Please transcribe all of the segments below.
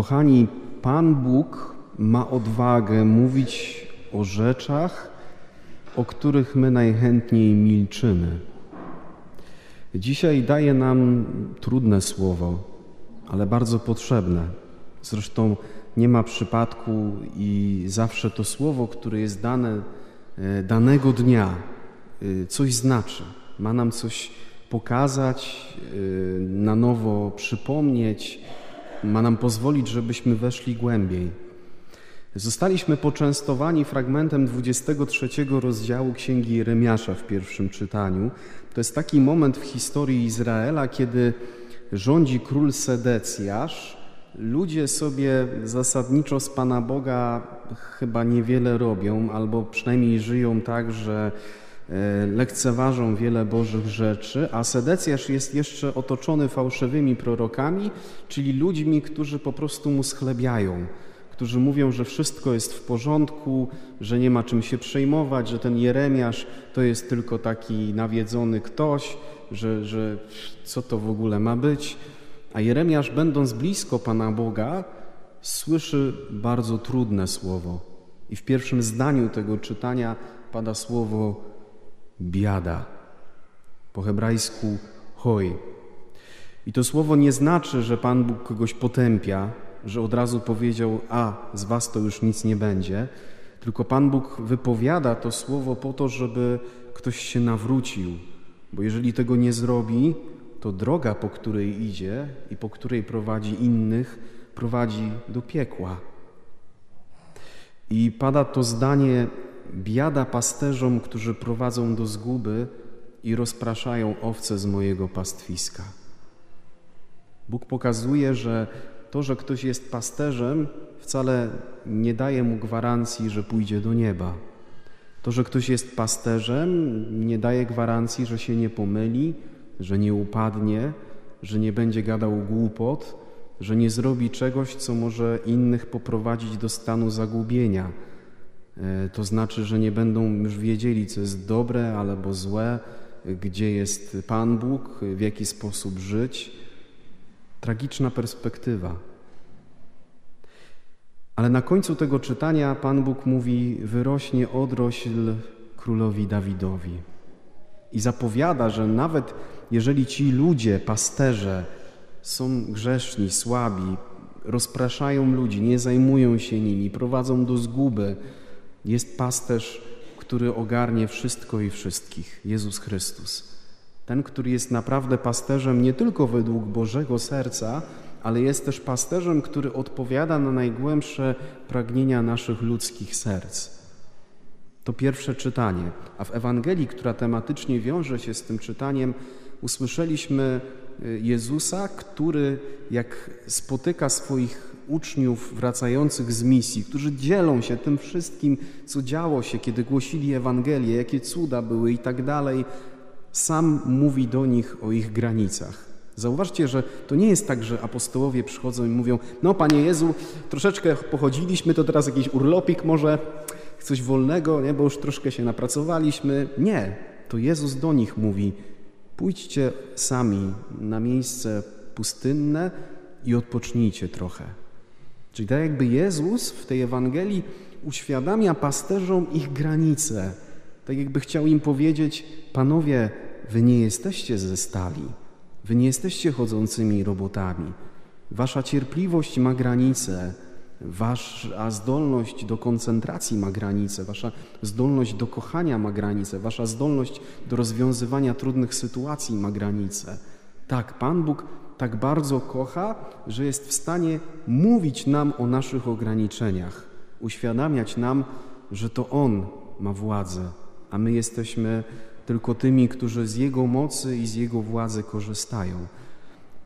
Kochani, Pan Bóg ma odwagę mówić o rzeczach, o których my najchętniej milczymy. Dzisiaj daje nam trudne słowo, ale bardzo potrzebne. Zresztą nie ma przypadku i zawsze to słowo, które jest dane e, danego dnia, e, coś znaczy. Ma nam coś pokazać, e, na nowo przypomnieć, ma nam pozwolić, żebyśmy weszli głębiej. Zostaliśmy poczęstowani fragmentem 23 rozdziału Księgi Jeremiasza w pierwszym czytaniu. To jest taki moment w historii Izraela, kiedy rządzi król Sedecjasz. Ludzie sobie zasadniczo z Pana Boga chyba niewiele robią, albo przynajmniej żyją tak, że lekceważą wiele Bożych rzeczy, a Sedecjasz jest jeszcze otoczony fałszywymi prorokami, czyli ludźmi, którzy po prostu mu schlebiają którzy mówią, że wszystko jest w porządku, że nie ma czym się przejmować, że ten Jeremiasz to jest tylko taki nawiedzony ktoś, że, że co to w ogóle ma być. A Jeremiasz, będąc blisko Pana Boga, słyszy bardzo trudne słowo. I w pierwszym zdaniu tego czytania pada słowo biada. Po hebrajsku hoj. I to słowo nie znaczy, że Pan Bóg kogoś potępia, że od razu powiedział: A, z was to już nic nie będzie, tylko Pan Bóg wypowiada to słowo po to, żeby ktoś się nawrócił, bo jeżeli tego nie zrobi, to droga, po której idzie i po której prowadzi innych, prowadzi do piekła. I pada to zdanie: Biada pasterzom, którzy prowadzą do zguby i rozpraszają owce z mojego pastwiska. Bóg pokazuje, że to, że ktoś jest pasterzem, wcale nie daje mu gwarancji, że pójdzie do nieba. To, że ktoś jest pasterzem, nie daje gwarancji, że się nie pomyli, że nie upadnie, że nie będzie gadał głupot, że nie zrobi czegoś, co może innych poprowadzić do stanu zagubienia. E, to znaczy, że nie będą już wiedzieli, co jest dobre albo złe, gdzie jest Pan Bóg, w jaki sposób żyć. Tragiczna perspektywa. Ale na końcu tego czytania Pan Bóg mówi: Wyrośnie odrośl królowi Dawidowi. I zapowiada, że nawet jeżeli ci ludzie, pasterze, są grzeszni, słabi, rozpraszają ludzi, nie zajmują się nimi, prowadzą do zguby, jest pasterz, który ogarnie wszystko i wszystkich Jezus Chrystus. Ten, który jest naprawdę pasterzem nie tylko według Bożego serca, ale jest też pasterzem, który odpowiada na najgłębsze pragnienia naszych ludzkich serc. To pierwsze czytanie. A w Ewangelii, która tematycznie wiąże się z tym czytaniem, usłyszeliśmy y, Jezusa, który jak spotyka swoich uczniów wracających z misji, którzy dzielą się tym wszystkim, co działo się, kiedy głosili Ewangelię, jakie cuda były i tak dalej, sam mówi do nich o ich granicach. Zauważcie, że to nie jest tak, że apostołowie przychodzą i mówią: No, panie Jezu, troszeczkę pochodziliśmy, to teraz jakiś urlopik może, coś wolnego, nie? bo już troszkę się napracowaliśmy. Nie, to Jezus do nich mówi: Pójdźcie sami na miejsce pustynne i odpocznijcie trochę. Czyli tak jakby Jezus w tej Ewangelii uświadamia pasterzom ich granice. Tak jakby chciał im powiedzieć: Panowie, wy nie jesteście ze stali. Wy nie jesteście chodzącymi robotami. Wasza cierpliwość ma granice, wasza zdolność do koncentracji ma granice, wasza zdolność do kochania ma granice, wasza zdolność do rozwiązywania trudnych sytuacji ma granice. Tak, Pan Bóg tak bardzo kocha, że jest w stanie mówić nam o naszych ograniczeniach, uświadamiać nam, że to On ma władzę, a my jesteśmy tylko tymi, którzy z Jego mocy i z Jego władzy korzystają.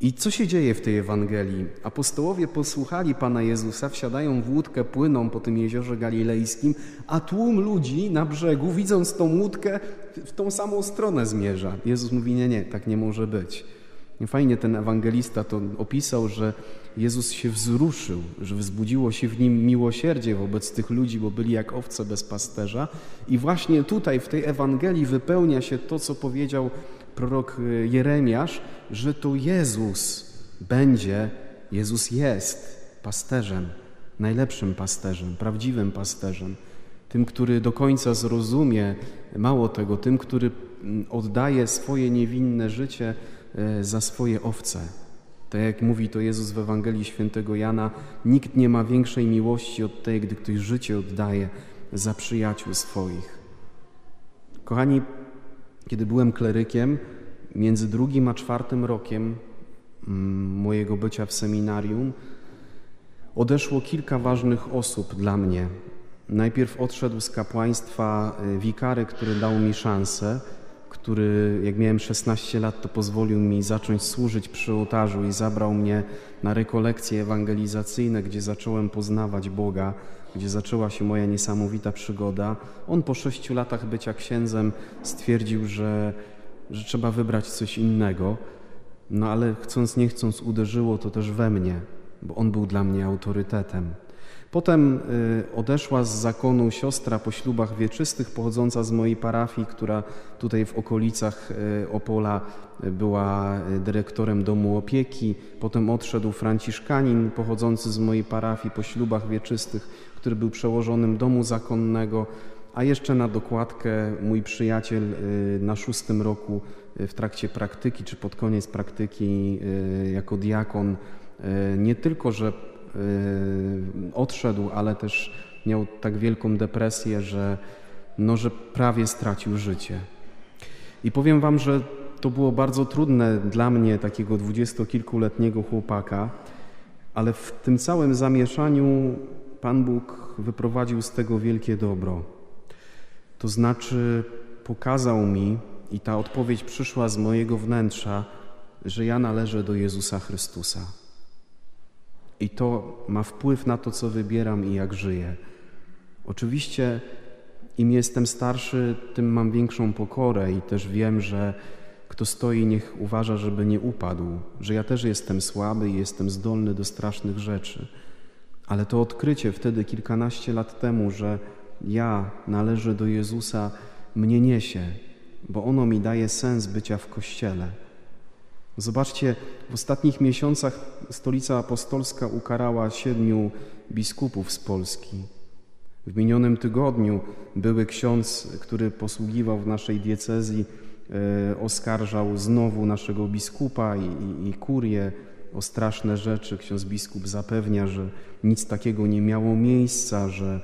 I co się dzieje w tej Ewangelii? Apostołowie posłuchali Pana Jezusa, wsiadają w łódkę, płyną po tym jeziorze galilejskim, a tłum ludzi na brzegu, widząc tą łódkę, w tą samą stronę zmierza. Jezus mówi, nie, nie, tak nie może być. Fajnie ten ewangelista to opisał, że Jezus się wzruszył, że wzbudziło się w nim miłosierdzie wobec tych ludzi, bo byli jak owce bez pasterza. I właśnie tutaj, w tej Ewangelii, wypełnia się to, co powiedział prorok e, Jeremiasz, że to Jezus będzie, Jezus jest pasterzem, najlepszym pasterzem, prawdziwym pasterzem, tym, który do końca zrozumie, mało tego, tym, który mm, oddaje swoje niewinne życie za swoje owce. Tak jak mówi to Jezus w Ewangelii Świętego Jana, nikt nie ma większej miłości od tej, gdy ktoś życie oddaje za przyjaciół swoich. Kochani, kiedy byłem klerykiem, między drugim a czwartym rokiem mm, mojego bycia w seminarium, odeszło kilka ważnych osób dla mnie. Najpierw odszedł z kapłaństwa y, wikary, który dał mi szansę, który jak miałem 16 lat, to pozwolił mi zacząć służyć przy ołtarzu i zabrał mnie na rekolekcje ewangelizacyjne, gdzie zacząłem poznawać Boga, gdzie zaczęła się moja niesamowita przygoda. On po sześciu latach bycia księdzem stwierdził, że, że trzeba wybrać coś innego, no ale chcąc nie chcąc uderzyło to też we mnie, bo on był dla mnie autorytetem. Potem y, odeszła z zakonu siostra po ślubach wieczystych, pochodząca z mojej parafii, która tutaj w okolicach y, Opola y, była dyrektorem domu opieki. Potem odszedł franciszkanin pochodzący z mojej parafii po ślubach wieczystych, który był przełożonym domu zakonnego. A jeszcze na dokładkę mój przyjaciel na szóstym roku w trakcie praktyki, czy pod koniec praktyki jako diakon, nie tylko, że odszedł, ale też miał tak wielką depresję, że, no, że prawie stracił życie. I powiem Wam, że to było bardzo trudne dla mnie, takiego dwudziestokilkuletniego chłopaka, ale w tym całym zamieszaniu Pan Bóg wyprowadził z tego wielkie dobro. To znaczy pokazał mi, i ta odpowiedź przyszła z mojego wnętrza, że ja należę do Jezusa Chrystusa. I to ma wpływ na to, co wybieram i jak żyję. Oczywiście im jestem starszy, tym mam większą pokorę i też wiem, że kto stoi, niech uważa, żeby nie upadł, że ja też jestem słaby i jestem zdolny do strasznych rzeczy. Ale to odkrycie wtedy, kilkanaście lat temu, że ja należę do Jezusa, mnie niesie, bo ono mi daje sens bycia w Kościele. Zobaczcie, w ostatnich miesiącach Stolica Apostolska ukarała siedmiu biskupów z Polski. W minionym tygodniu były ksiądz, który posługiwał w naszej diecezji, e, oskarżał znowu naszego biskupa i, i, i kurię o straszne rzeczy. Ksiądz biskup zapewnia, że nic takiego nie miało miejsca, że,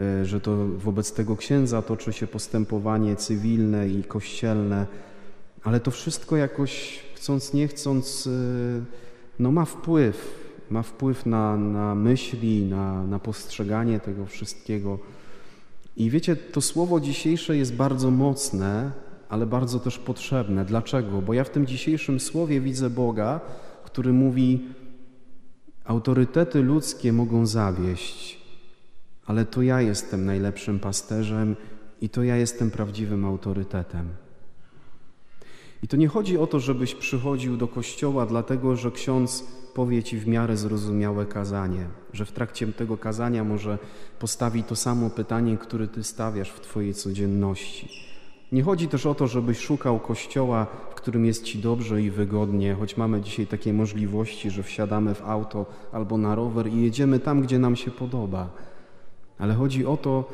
e, że to wobec tego księdza toczy się postępowanie cywilne i kościelne, ale to wszystko jakoś chcąc nie chcąc, y, no ma wpływ, ma wpływ na, na myśli, na, na postrzeganie tego wszystkiego. I wiecie, to słowo dzisiejsze jest bardzo mocne, ale bardzo też potrzebne. Dlaczego? Bo ja w tym dzisiejszym słowie widzę Boga, który mówi: Autorytety ludzkie mogą zawieść, ale to ja jestem najlepszym pasterzem i to ja jestem prawdziwym autorytetem. I to nie chodzi o to, żebyś przychodził do kościoła, dlatego że ksiądz powie ci w miarę zrozumiałe kazanie, że w trakcie tego kazania może postawi to samo pytanie, które ty stawiasz w twojej codzienności. Nie chodzi też o to, żebyś szukał kościoła, w którym jest ci dobrze i wygodnie, choć mamy dzisiaj takie możliwości, że wsiadamy w auto albo na rower i jedziemy tam, gdzie nam się podoba. Ale chodzi o to,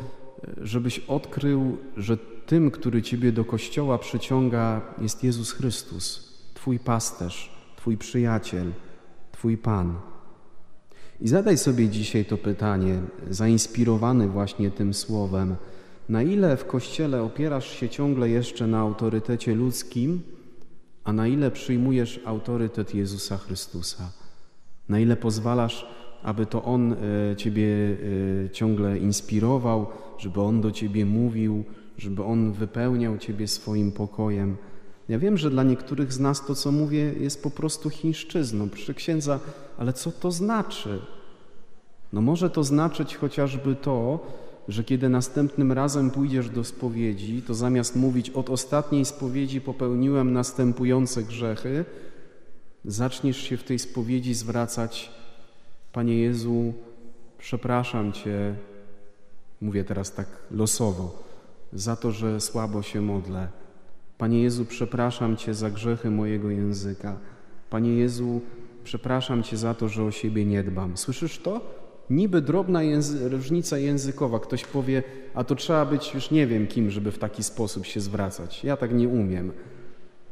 żebyś odkrył, że tym, który Ciebie do Kościoła przyciąga, jest Jezus Chrystus, Twój pasterz, Twój przyjaciel, Twój Pan. I zadaj sobie dzisiaj to pytanie, zainspirowany właśnie tym słowem, na ile w Kościele opierasz się ciągle jeszcze na autorytecie ludzkim, a na ile przyjmujesz autorytet Jezusa Chrystusa? Na ile pozwalasz, aby to On e, Ciebie e, ciągle inspirował, żeby On do Ciebie mówił, żeby On wypełniał Ciebie swoim pokojem. Ja wiem, że dla niektórych z nas to, co mówię, jest po prostu chińszczyzną. Proszę księdza, ale co to znaczy? No może to znaczyć chociażby to, że kiedy następnym razem pójdziesz do spowiedzi, to zamiast mówić od ostatniej spowiedzi popełniłem następujące grzechy, zaczniesz się w tej spowiedzi zwracać Panie Jezu, przepraszam Cię, mówię teraz tak losowo, za to, że słabo się modlę. Panie Jezu, przepraszam Cię za grzechy mojego języka. Panie Jezu, przepraszam cię za to, że o siebie nie dbam. Słyszysz to? Niby drobna języ różnica językowa. Ktoś powie, a to trzeba być już nie wiem kim, żeby w taki sposób się zwracać. Ja tak nie umiem.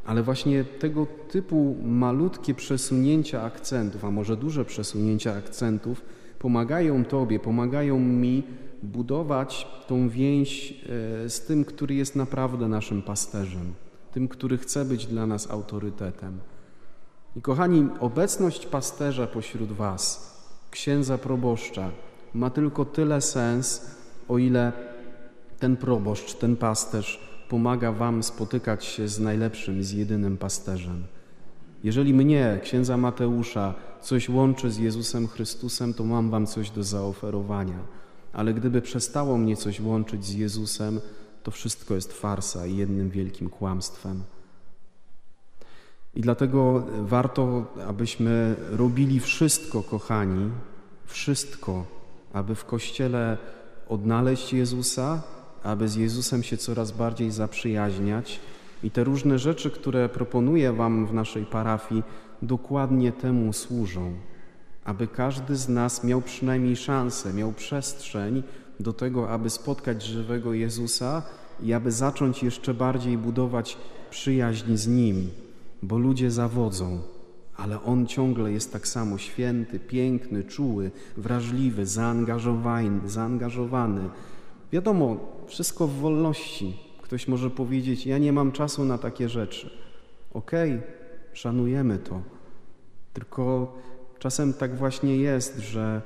Ale właśnie tego typu malutkie przesunięcia akcentów, a może duże przesunięcia akcentów, pomagają Tobie, pomagają mi budować tą więź e, z tym, który jest naprawdę naszym pasterzem, tym, który chce być dla nas autorytetem. I kochani, obecność pasterza pośród Was, księdza proboszcza, ma tylko tyle sens, o ile ten proboszcz, ten pasterz pomaga Wam spotykać się z najlepszym, z jedynym pasterzem. Jeżeli mnie, księdza Mateusza, coś łączy z Jezusem Chrystusem, to mam Wam coś do zaoferowania. Ale gdyby przestało mnie coś łączyć z Jezusem, to wszystko jest farsa i jednym wielkim kłamstwem. I dlatego warto, abyśmy robili wszystko, kochani, wszystko, aby w Kościele odnaleźć Jezusa, aby z Jezusem się coraz bardziej zaprzyjaźniać. I te różne rzeczy, które proponuję Wam w naszej parafii, dokładnie temu służą, aby każdy z nas miał przynajmniej szansę, miał przestrzeń do tego, aby spotkać żywego Jezusa i aby zacząć jeszcze bardziej budować przyjaźń z Nim, bo ludzie zawodzą, ale On ciągle jest tak samo święty, piękny, czuły, wrażliwy, zaangażowany, zaangażowany. Wiadomo, wszystko w wolności. Ktoś może powiedzieć: Ja nie mam czasu na takie rzeczy. Okej, okay, szanujemy to. Tylko czasem tak właśnie jest, że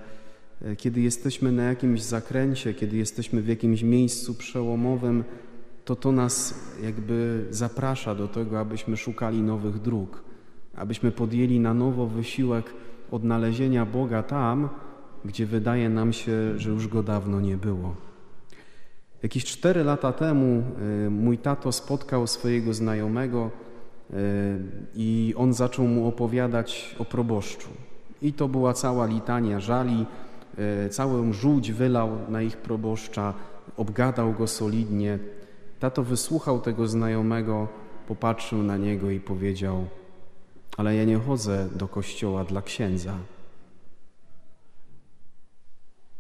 e, kiedy jesteśmy na jakimś zakręcie, kiedy jesteśmy w jakimś miejscu przełomowym, to to nas jakby zaprasza do tego, abyśmy szukali nowych dróg, abyśmy podjęli na nowo wysiłek odnalezienia Boga tam, gdzie wydaje nam się, że już go dawno nie było. Jakieś cztery lata temu e, mój tato spotkał swojego znajomego e, i on zaczął mu opowiadać o proboszczu. I to była cała litania żali, e, całą żółć wylał na ich proboszcza, obgadał go solidnie. Tato wysłuchał tego znajomego, popatrzył na niego i powiedział: Ale ja nie chodzę do kościoła dla księdza.